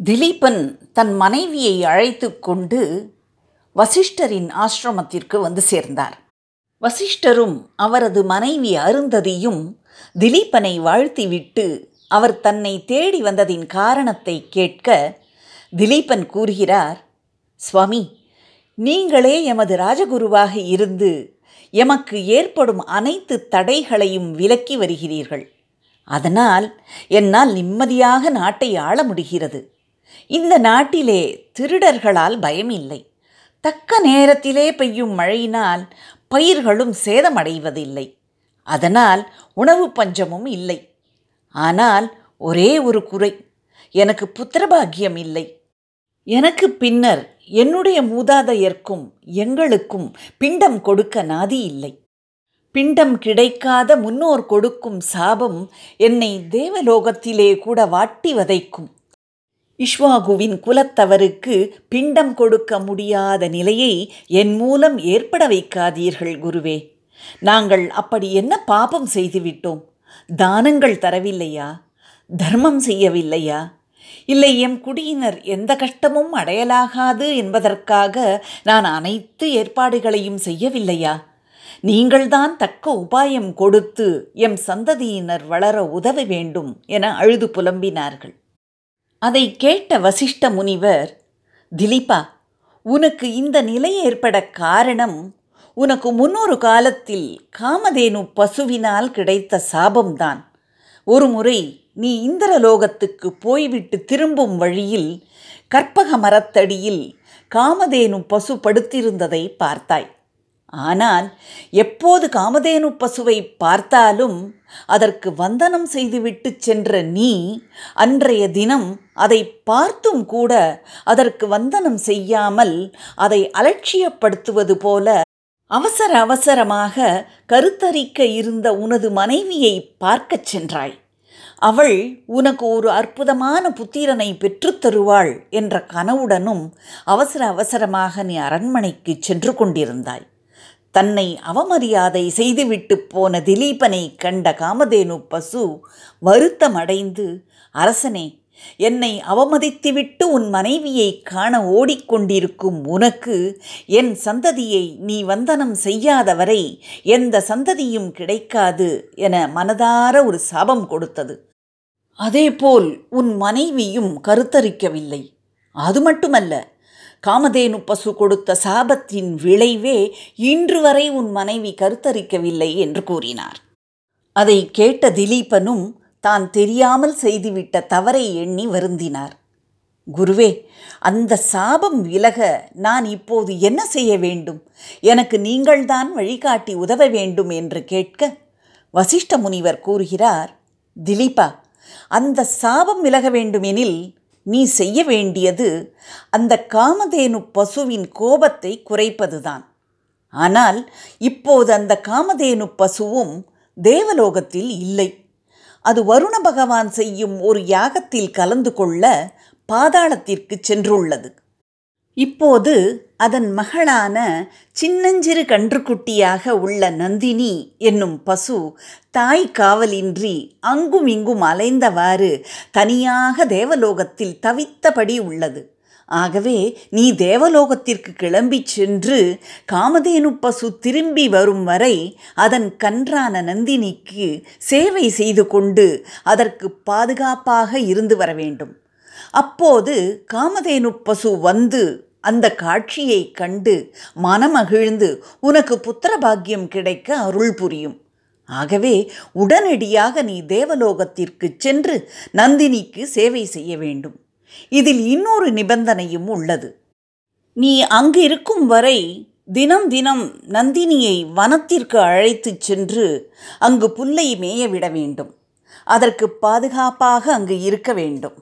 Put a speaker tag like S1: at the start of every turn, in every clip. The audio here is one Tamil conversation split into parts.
S1: திலீபன் தன் மனைவியை அழைத்து கொண்டு வசிஷ்டரின் ஆசிரமத்திற்கு வந்து சேர்ந்தார். வசிஷ்டரும் அவரது மனைவி அருந்ததியும் திலீபனை வாழ்த்திவிட்டு அவர் தன்னை தேடி வந்ததின் காரணத்தை கேட்க திலீபன் கூறுகிறார் சுவாமி நீங்களே எமது ராஜகுருவாக இருந்து எமக்கு ஏற்படும் அனைத்து தடைகளையும் விலக்கி வருகிறீர்கள். அதனால் என்னால் நிம்மதியாக நாட்டை ஆள முடிகிறது. இந்த நாட்டிலே திருடர்களால் பயமில்லை. தக்க நேரத்திலே பெய்யும் மழையினால் பயிர்களும் சேதமடைவதில்லை. அதனால் உணவு பஞ்சமும் இல்லை. ஆனால் ஒரே ஒரு குறை எனக்கு புத்திரபாகியம் இல்லை. எனக்கு பின்னர் என்னுடைய மூதாதையர்க்கும் எங்களுக்கும் பிண்டம் கொடுக்க நாதி இல்லை. பிண்டம் கிடைக்காத முன்னோர் கொடுக்கும் சாபம் என்னை தேவலோகத்திலே கூட வாட்டி வதைக்கும். இஷ்வாகுவின் குலத்தவருக்கு பிண்டம் கொடுக்க முடியாத நிலையை என் மூலம் ஏற்பட வைக்காதீர்கள் குருவே. நாங்கள் அப்படி என்ன பாபம் செய்துவிட்டோம்? தானங்கள் தரவில்லையா? தர்மம் செய்யவில்லையா? இல்லை எம் குடியினர் எந்த கஷ்டமும் அடையலாகாது என்பதற்காக நான் அனைத்து ஏற்பாடுகளையும் செய்யவில்லையா? நீங்கள்தான் தக்க உபாயம் கொடுத்து எம் சந்ததியினர் வளர உதவ வேண்டும் என அழுது புலம்பினார்கள். அதை கேட்ட வசிஷ்ட முனிவர் திலீபா உனக்கு இந்த நிலை ஏற்பட காரணம் உனக்கு முன்னொரு காலத்தில் காமதேனு பசுவினால் கிடைத்த சாபம்தான். ஒரு முறை நீ இந்திரலோகத்துக்கு போய்விட்டு திரும்பும் வழியில் கற்பக மரத்தடியில் காமதேனு பசு படுத்திருந்ததை பார்த்தாய். ஆனால் எப்போது காமதேனு பசுவை பார்த்தாலும் அதற்கு வந்தனம் செய்துவிட்டு சென்ற நீ அன்றைய தினம் அதை பார்த்தும் கூட அதற்கு வந்தனம் செய்யாமல் அதை அலட்சியப்படுத்துவது போல அவசர அவசரமாக கருத்தரிக்க இருந்த உனது மனைவியை பார்க்கச் சென்றாய். அவள் உனக்கு ஒரு அற்புதமான புத்திரனை பெற்றுத்தருவாள் என்ற கனவுடனும் அவசர அவசரமாக நீ அரண்மனைக்கு சென்று கொண்டிருந்தாய். தன்னை அவமரியாதை செய்துவிட்டு போன திலீபனை கண்ட காமதேனு பசு வருத்தமடைந்து அரசனே என்னை அவமதித்துவிட்டு உன் மனைவியை காண ஓடிக்கொண்டிருக்கும் உனக்கு என் சந்ததியை நீ வந்தனம் செய்யாதவரை எந்த சந்ததியும் கிடைக்காது என மனதார ஒரு சாபம் கொடுத்தது. அதேபோல் உன் மனைவியும் கருத்தரிக்கவில்லை. அது மட்டுமல்ல காமதேனு பசு கொடுத்த சாபத்தின் விளைவே இன்று வரை உன் மனைவி கருத்தரிக்கவில்லை என்று கூறினார். அதை கேட்ட திலீபனும் தான் தெரியாமல் செய்துவிட்ட தவறை எண்ணி வருந்தினார். குருவே அந்த சாபம் விலக நான் இப்போது என்ன செய்ய வேண்டும்? எனக்கு நீங்கள்தான் வழிகாட்டி உதவ வேண்டும் என்று கேட்க வசிஷ்ட முனிவர் கூறுகிறார் திலீபா அந்த சாபம் விலக வேண்டுமெனில் நீ செய்ய வேண்டியது அந்த காமதேனு பசுவின் கோபத்தை குறைப்பதுதான். ஆனால் இப்போது அந்த காமதேனு பசுவும் தேவலோகத்தில் இல்லை. அது வருண பகவான் செய்யும் ஒரு யாகத்தில் கலந்து கொள்ள பாதாளத்திற்கு சென்றுள்ளது. இப்போது அதன் மகளான சின்னஞ்சிறு கன்றுக்குட்டியாக உள்ள நந்தினி என்னும் பசு தாய் காவலின்றி அங்கும் இங்கும் அலைந்தவாறு தனியாக தேவலோகத்தில் தவித்தபடி உள்ளது. ஆகவே நீ தேவலோகத்திற்கு கிளம்பிச் சென்று காமதேனு பசு திரும்பி வரும் வரை அதன் கன்றான நந்தினிக்கு சேவை செய்து கொண்டு அதற்கு பாதுகாப்பாக இருந்து வர வேண்டும். அப்போது காமதேனு பசு வந்து அந்த காட்சியை கண்டு மனமகிழ்ந்து உனக்கு புத்திர பாக்கியம் கிடைக்க அருள் புரியும். ஆகவே உடனடியாக நீ தேவலோகத்திற்கு சென்று நந்தினிக்கு சேவை செய்ய வேண்டும். இதில் இன்னொரு நிபந்தனையும் உள்ளது. நீ அங்கு இருக்கும் வரை தினம் தினம் நந்தினியை வனத்திற்கு அழைத்துச் சென்று அங்கு புல்லை மேயவிட வேண்டும். அதற்கு பாதுகாப்பாக அங்கு இருக்க வேண்டும்.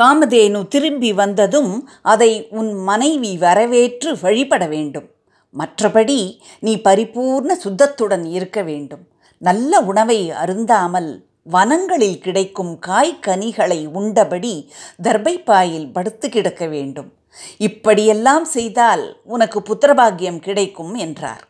S1: காமதேனு திரும்பி வந்ததும் அதை உன் மனைவி வரவேற்று வழிபட வேண்டும். மற்றபடி நீ பரிபூர்ண சுத்தத்துடன் இருக்க வேண்டும். நல்ல உணவை அருந்தாமல் வனங்களில் கிடைக்கும் காய் கனிகளை உண்டபடி தர்பைப்பாயில் படுத்து கிடக்க வேண்டும். இப்படியெல்லாம் செய்தால் உனக்கு புத்திரபாகியம் கிடைக்கும் என்றார்.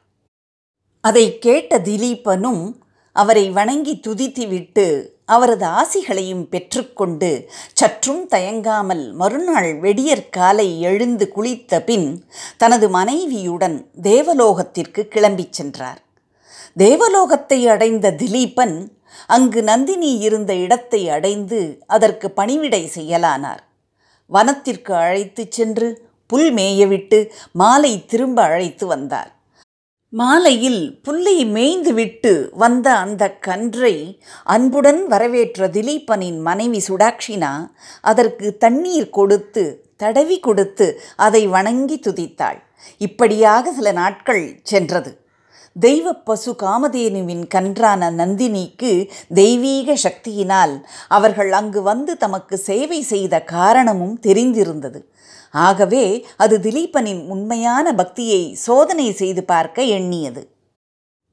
S1: அதை கேட்ட திலீபனும் அவரை வணங்கி துதித்துவிட்டு அவரது ஆசிகளையும் பெற்றுக்கொண்டு சற்றும் தயங்காமல் மறுநாள் வெடியற் காலை எழுந்து குளித்த பின் தனது மனைவியுடன் தேவலோகத்திற்கு கிளம்பிச் சென்றார். தேவலோகத்தை அடைந்த திலீபன் அங்கு நந்தினி இருந்த இடத்தை அடைந்து அதற்கு பணிவிடை செய்யலானார். வனத்திற்கு அழைத்துச் சென்று புல் மேயவிட்டு மாலை திரும்ப அழைத்து வந்தார். மாலையில் புல்லை மேய்ந்துவிட்டு வந்த அந்த கன்றை அன்புடன் வரவேற்ற திலீபனின் மனைவி சுடாக்ஷினா அதற்கு தண்ணீர் கொடுத்து தடவி கொடுத்து அதை வணங்கி துதித்தாள். இப்படியாக சில நாட்கள் சென்றது. தெய்வ பசு காமதேனுவின் கன்றான நந்தினிக்கு தெய்வீக சக்தியினால் அவர்கள் அங்கு வந்து தமக்கு சேவை செய்த காரணமும் தெரிந்திருந்தது. ஆகவே அது திலீபனின் உண்மையான பக்தியை சோதனை செய்து பார்க்க எண்ணியது.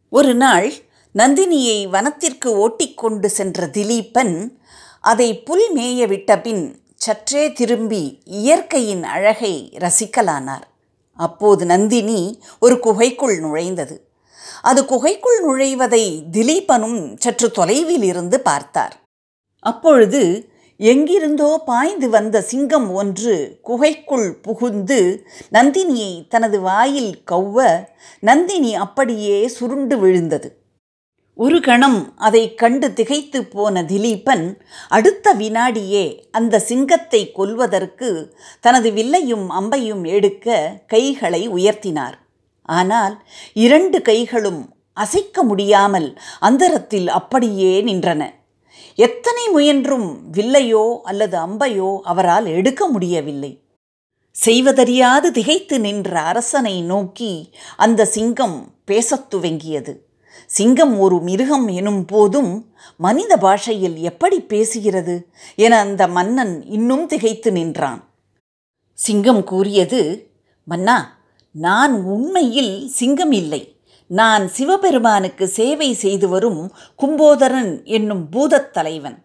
S1: ஒரு நாள் நந்தினியை வனத்திற்கு ஓட்டிக்கொண்டு சென்ற திலீபன் அதை புல் மேய விட்டபின் சற்றே திரும்பி இயற்கையின் அழகை ரசிக்கலானார். அப்போது நந்தினி ஒரு குகைக்குள் நுழைந்தது. அது குகைக்குள் நுழைவதை திலீபனும் சற்று தொலைவில் இருந்து பார்த்தார். அப்பொழுது எங்கிருந்தோ பாய்ந்து வந்த சிங்கம் ஒன்று குகைக்குள் புகுந்து நந்தினியை தனது வாயில் கவ்வ நந்தினி அப்படியே சுருண்டு விழுந்தது. ஒரு கணம் அதை கண்டு திகைத்து போன திலீபன் அடுத்த வினாடியே அந்த சிங்கத்தை கொல்வதற்கு தனது வில்லையும் அம்பையும் எடுக்க கைகளை உயர்த்தினார். ஆனால் இரண்டு கைகளும் அசைக்க முடியாமல் அந்தரத்தில் அப்படியே நின்றன. எத்தனை முயன்றும் வில்லையோ அல்லது அம்பையோ அவரால் எடுக்க முடியவில்லை. செய்வதறியாது திகைத்து நின்ற அரசனை நோக்கி அந்த சிங்கம் பேசத் துவங்கியது. சிங்கம் ஒரு மிருகம் எனும் போதும் மனித பாஷையில் எப்படி பேசுகிறது என அந்த மன்னன் இன்னும் திகைத்து நின்றான். சிங்கம் கூறியது மன்னா நான் உண்மையில் சிங்கம் இல்லை நான் சிவபெருமானுக்கு சேவை செய்து வரும் கும்போதரன் என்னும் பூதத் தலைவன்.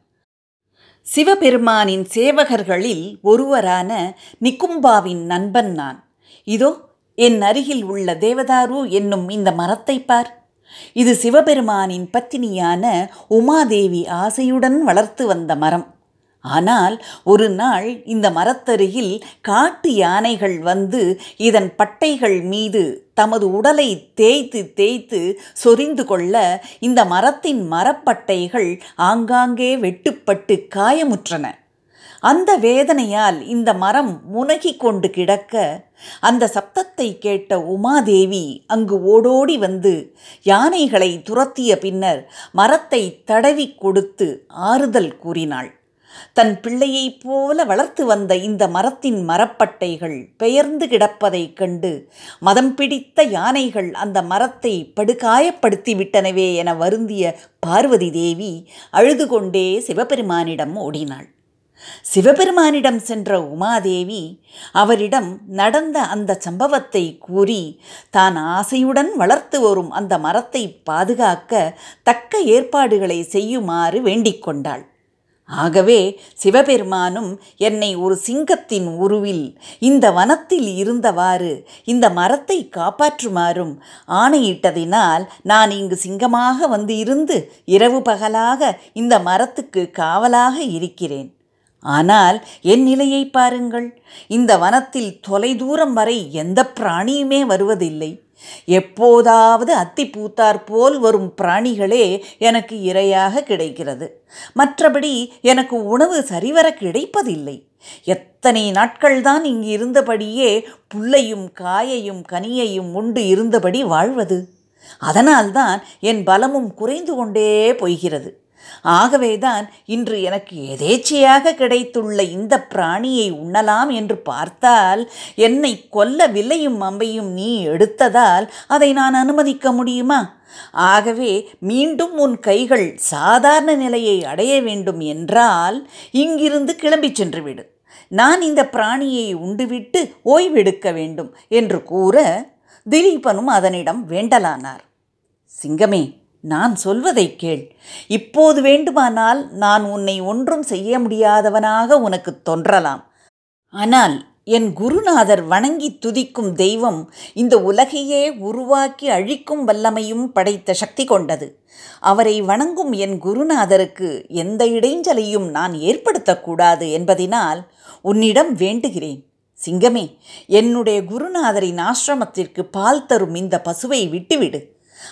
S1: சிவபெருமானின் சேவகர்களில் ஒருவரான நிக்கும்பாவின் நண்பன் நான். இதோ என் அருகில் உள்ள தேவதாரு என்னும் இந்த மரத்தை பார். இது சிவபெருமானின் பத்தினியான உமாதேவி ஆசையுடன் வளர்த்து வந்த மரம். ஆனால் ஒரு நாள் இந்த மரத்தருகில் காட்டு யானைகள் வந்து இதன் பட்டைகள் மீது தமது உடலை தேய்த்து தேய்த்து சொரிந்து கொள்ள இந்த மரத்தின் மரப்பட்டைகள் ஆங்காங்கே வெட்டுப்பட்டு காயமுற்றன. அந்த வேதனையால் இந்த மரம் முனகி கொண்டு கிடக்க அந்த சப்தத்தை கேட்ட உமாதேவி அங்கு ஓடோடி வந்து யானைகளை துரத்திய பின்னர் மரத்தை தடவி கொடுத்து ஆறுதல் கூறினாள். தன் பிள்ளையைப் போல வளர்த்து வந்த இந்த மரத்தின் மரப்பட்டைகள் பெயர்ந்து கிடப்பதைக் கண்டு மதம் பிடித்த யானைகள் அந்த மரத்தை படுகாயப்படுத்தி விட்டனவே என வருந்திய பார்வதி தேவி அழுது கொண்டே சிவபெருமானிடம் ஓடினாள். சிவபெருமானிடம் சென்ற உமாதேவி அவரிடம் நடந்த அந்த சம்பவத்தை கூறி தான் ஆசையுடன் வளர்த்து வரும் அந்த மரத்தை பாதுகாக்க தக்க ஏற்பாடுகளை செய்யுமாறு வேண்டிக் கொண்டாள். ஆகவே சிவபெருமானும் என்னை ஒரு சிங்கத்தின் உருவில் இந்த வனத்தில் இருந்தவாறு இந்த மரத்தை காப்பாற்றுமாறும் ஆணையிட்டதினால் நான் இங்கு சிங்கமாக வந்து இருந்து இரவு பகலாக இந்த மரத்துக்கு காவலாக இருக்கிறேன். ஆனால் என் நிலையை பாருங்கள் இந்த வனத்தில் தொலைதூரம் வரை எந்த பிராணியுமே வருவதில்லை. எப்போதாவது அத்தி பூத்தார் போல் வரும் பிராணிகளே எனக்கு இரையாக கிடைக்கிறது. மற்றபடி எனக்கு உணவு சரிவர கிடைப்பதில்லை. எத்தனை நாட்கள்தான் இங்கு இருந்தபடியே புல்லையும் காயையும் கனியையும் உண்டு இருந்தபடி வாழ்வது. அதனால்தான் என் பலமும் குறைந்து கொண்டே போகிறது ஆகவேதான் இன்று எனக்கு எதேச்சையாக கிடைத்துள்ள இந்த பிராணியை உண்ணலாம் என்று பார்த்தால் என்னை கொல்ல வில்லையும் அம்பையும் நீ எடுத்ததால் அதை நான் அனுமதிக்க முடியுமா? ஆகவே மீண்டும் உன் கைகள் சாதாரண நிலையை அடைய வேண்டும் என்றால் இங்கிருந்து கிளம்பிச் சென்றுவிடு. நான் இந்த பிராணியை உண்டுவிட்டு ஓய்வெடுக்க வேண்டும் என்று கூற திலீபனும் அதனிடம் வேண்டலானார். சிங்கமே நான் சொல்வதை கேள். இப்போது வேண்டுமானால் நான் உன்னை ஒன்றும் செய்ய முடியாதவனாக உனக்கு தோன்றலாம். ஆனால் என் குருநாதர் வணங்கி துதிக்கும் தெய்வம் இந்த உலகையே உருவாக்கி அழிக்கும் வல்லமையும் படைத்த சக்தி கொண்டது. அவரை வணங்கும் என் குருநாதருக்கு எந்த இடைஞ்சலையும் நான் ஏற்படுத்தக்கூடாது என்பதினால் உன்னிடம் வேண்டுகிறேன். சிங்கமே என்னுடைய குருநாதரின் ஆசிரமத்திற்கு பால் தரும் இந்த பசுவை விட்டுவிடு.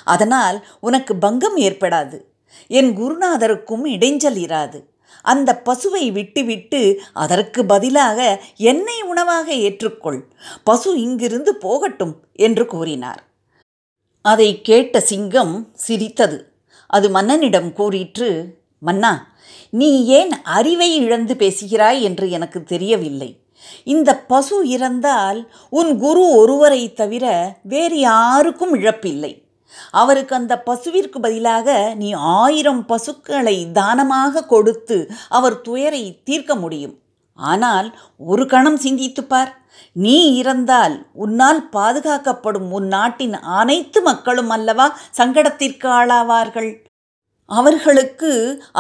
S1: அதனால் உனக்கு பங்கம் ஏற்படாது. என் குருநாதருக்கும் இடைஞ்சல் இராது. அந்த பசுவை விட்டுவிட்டு அதற்கு பதிலாக என்னை உணவாக ஏற்றுக்கொள். பசு இங்கிருந்து போகட்டும் என்று கூறினார். அதை கேட்ட சிங்கம் சிரித்தது. அது மன்னனிடம் கூறிற்று மன்னா நீ ஏன் அறிவை இழந்து பேசுகிறாய் என்று எனக்கு தெரியவில்லை. இந்த பசு இறந்தால் உன் குரு ஒருவரை தவிர வேறு யாருக்கும் இழப்பில்லை. அவருக்கு அந்த பசுவிற்கு பதிலாக நீ ஆயிரம் பசுக்களை தானமாக கொடுத்து அவர் துயரை தீர்க்க முடியும். ஆனால் ஒரு கணம் சிந்தித்துப்பார் நீ இறந்தால் உன்னால் பாதுகாக்கப்படும் உன் நாட்டின் அனைத்து மக்களும் அல்லவா சங்கடத்திற்கு ஆளாவார்கள்? அவர்களுக்கு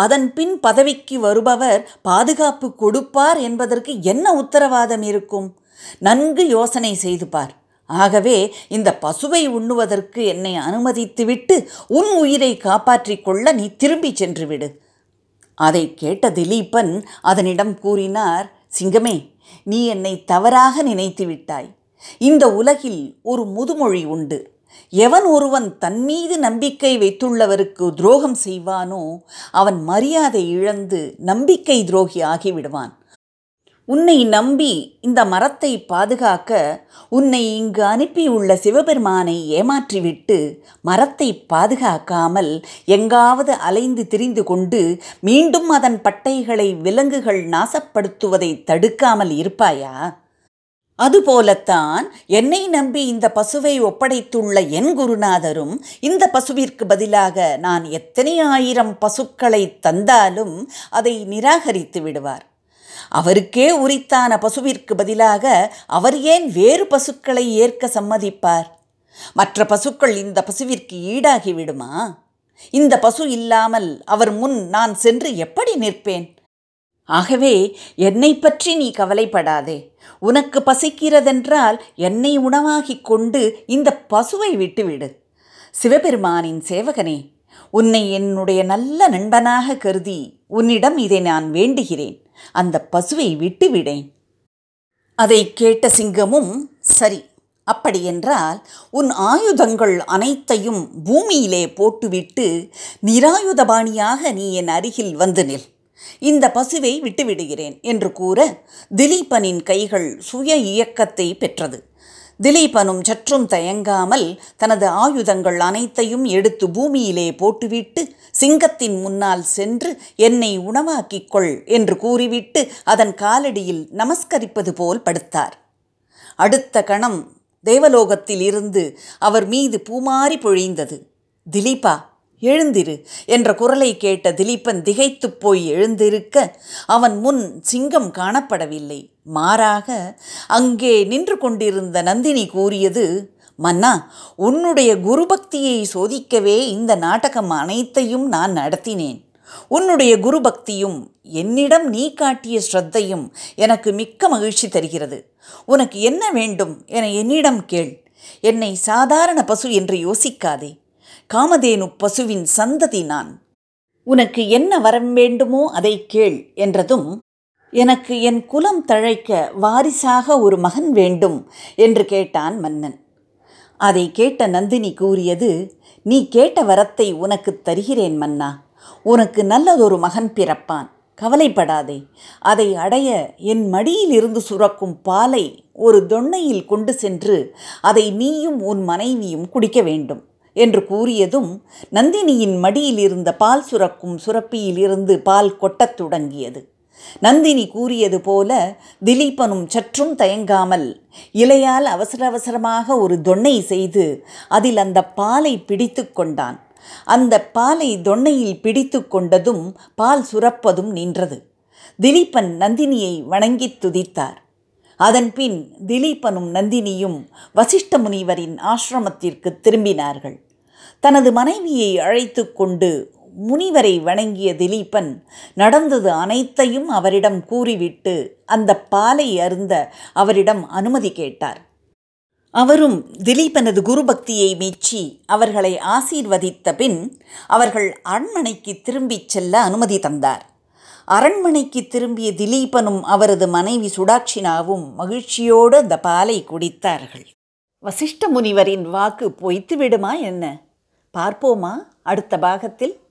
S1: அதன் பின் பதவிக்கு வருபவர் பாதுகாப்பு கொடுப்பார் என்பதற்கு என்ன உத்தரவாதம் இருக்கும்? நன்கு யோசனை செய்து பார். ஆகவே இந்த பசுவை உண்ணுவதற்கு என்னை அனுமதித்துவிட்டு உன் உயிரை காப்பாற்றிக் கொள்ள நீ திரும்பி சென்று விடு அதை கேட்ட திலீபன் அதனிடம் கூறினார் சிங்கமே நீ என்னை தவறாக நினைத்து விட்டாய். இந்த உலகில் ஒரு முதுமொழி உண்டு. எவன் ஒருவன் தன்மீது நம்பிக்கை வைத்துள்ளவருக்கு துரோகம் செய்வானோ அவன் மரியாதை இழந்து நம்பிக்கை துரோகி ஆகிவிடுவான். உன்னை நம்பி இந்த மரத்தை பாதுகாக்க உன்னை இங்கு அனுப்பியுள்ள சிவபெருமானை ஏமாற்றிவிட்டு மரத்தை பாதுகாக்காமல் எங்காவது அலைந்து திரிந்து கொண்டு மீண்டும் அதன் பட்டைகளை விலங்குகள் நாசப்படுத்துவதை தடுக்காமல் இருப்பாயா? அதுபோலத்தான் என்னை நம்பி இந்த பசுவை ஒப்படைத்துள்ள என் குருநாதரும் இந்த பசுவிற்கு பதிலாக நான் எத்தனை ஆயிரம் பசுக்களை தந்தாலும் அதை நிராகரித்து விடுவார். அவருக்கே உரித்தான பசுவிற்கு பதிலாக அவர் ஏன் வேறு பசுக்களை ஏற்க சம்மதிப்பார்? மற்ற பசுக்கள் இந்த பசுவிற்கு ஈடாகிவிடுமா இந்த பசு இல்லாமல் அவர் முன் நான் சென்று எப்படி நிற்பேன்? ஆகவே என்னை பற்றி நீ கவலைப்படாதே. உனக்கு பசிக்கிறதென்றால் என்னை உணவாகிக் கொண்டு இந்த பசுவை விட்டுவிடு. சிவபெருமானின் சேவகனே உன்னை என்னுடைய நல்ல நண்பனாக கருதி உன்னிடம் இதை நான் வேண்டுகிறேன். அந்த பசுவை விட்டுவிடேன். அதை கேட்ட சிங்கமும் சரி அப்படியென்றால் உன் ஆயுதங்கள் அனைத்தையும் பூமியிலே போட்டுவிட்டு நிராயுதபாணியாக நீ என் அருகில் வந்து நில். இந்த பசுவை விட்டுவிடுகிறேன் என்று கூற திலீபனின் கைகள் சுய இயக்கத்தை பெற்றது. திலீபனும் சற்றும் தயங்காமல் தனது ஆயுதங்கள் அனைத்தையும் எடுத்து பூமியிலே போட்டுவிட்டு சிங்கத்தின் முன்னால் சென்று என்னை உணவாக்கிக் கொள் என்று கூறிவிட்டு அதன் காலடியில் நமஸ்கரிப்பது போல் படுத்தார். அடுத்த கணம் தேவலோகத்தில் இருந்து அவர் மீது பூமாரி பொழிந்தது. திலீபா எழுந்திரு என்ற குரலை கேட்ட திலீபன் திகைத்துப் போய் எழுந்திருக்க அவன் முன் சிங்கம் காணப்படவில்லை. மாறாக அங்கே நின்று கொண்டிருந்த நந்தினி கூறியது மன்னா உன்னுடைய குருபக்தியை சோதிக்கவே இந்த நாடகம் அனைத்தையும் நான் நடத்தினேன். உன்னுடைய குருபக்தியும் என்னிடம் நீ காட்டிய ஸ்ரத்தையும் எனக்கு மிக்க மகிழ்ச்சி தருகிறது. உனக்கு என்ன வேண்டும் என என்னிடம் கேள். என்னை சாதாரண பசு என்று யோசிக்காதே. காமதேனு பசுவின் சந்ததி நான். உனக்கு என்ன வரம் வேண்டுமோ அதை கேள் என்றதும் எனக்கு என் குலம் தழைக்க வாரிசாக ஒரு மகன் வேண்டும் என்று கேட்டான் மன்னன். அதை கேட்ட நந்தினி கூறியது நீ கேட்ட வரத்தை உனக்கு தருகிறேன் மன்னா. உனக்கு நல்லதொரு மகன் பிறப்பான். கவலைப்படாதே. அதை அடைய என் மடியில் இருந்து சுரக்கும் பாலை ஒரு தொன்னையில் கொண்டு சென்று அதை நீயும் உன் மனைவியும் குடிக்க வேண்டும். என்று கூறியதும் நந்தினியின் மடியில் இருந்த பால் சுரக்கும் சுரப்பியிலிருந்து பால் கொட்டத் தொடங்கியது. நந்தினி கூறியது போல திலீபனும் சற்றும் தயங்காமல் இலையால் அவசர அவசரமாக ஒரு தொன்னை செய்து அதில் அந்த பாலை பிடித்து கொண்டான். அந்த பாலை தொன்னையில் பிடித்து கொண்டதும் பால் சுரப்பதும் நின்றது. திலீபன் நந்தினியை வணங்கி துதித்தார். அதன்பின் திலீபனும் நந்தினியும் வசிஷ்ட முனிவரின் ஆசிரமத்திற்கு திரும்பினார்கள். தனது மனைவியை அழைத்து கொண்டு முனிவரை வணங்கிய திலீபன் நடந்தது அனைத்தையும் அவரிடம் கூறிவிட்டு அந்த பாலை அருந்த அவரிடம் அனுமதி கேட்டார். அவரும் திலீபனது குருபக்தியை மெச்சி அவர்களை ஆசீர்வதித்த பின் அவர்கள் அரண்மனைக்கு திரும்பிச் செல்ல அனுமதி தந்தார். அரண்மனைக்கு திரும்பிய திலீபனும் அவரது மனைவி சுடாட்சினாவும் மகிழ்ச்சியோடு அந்த பாலை குடித்தார்கள். வசிஷ்ட முனிவரின் வாக்கு பொய்த்து விடுமா என்ன? பார்ப்போமா? அடுத்த பாகத்தில்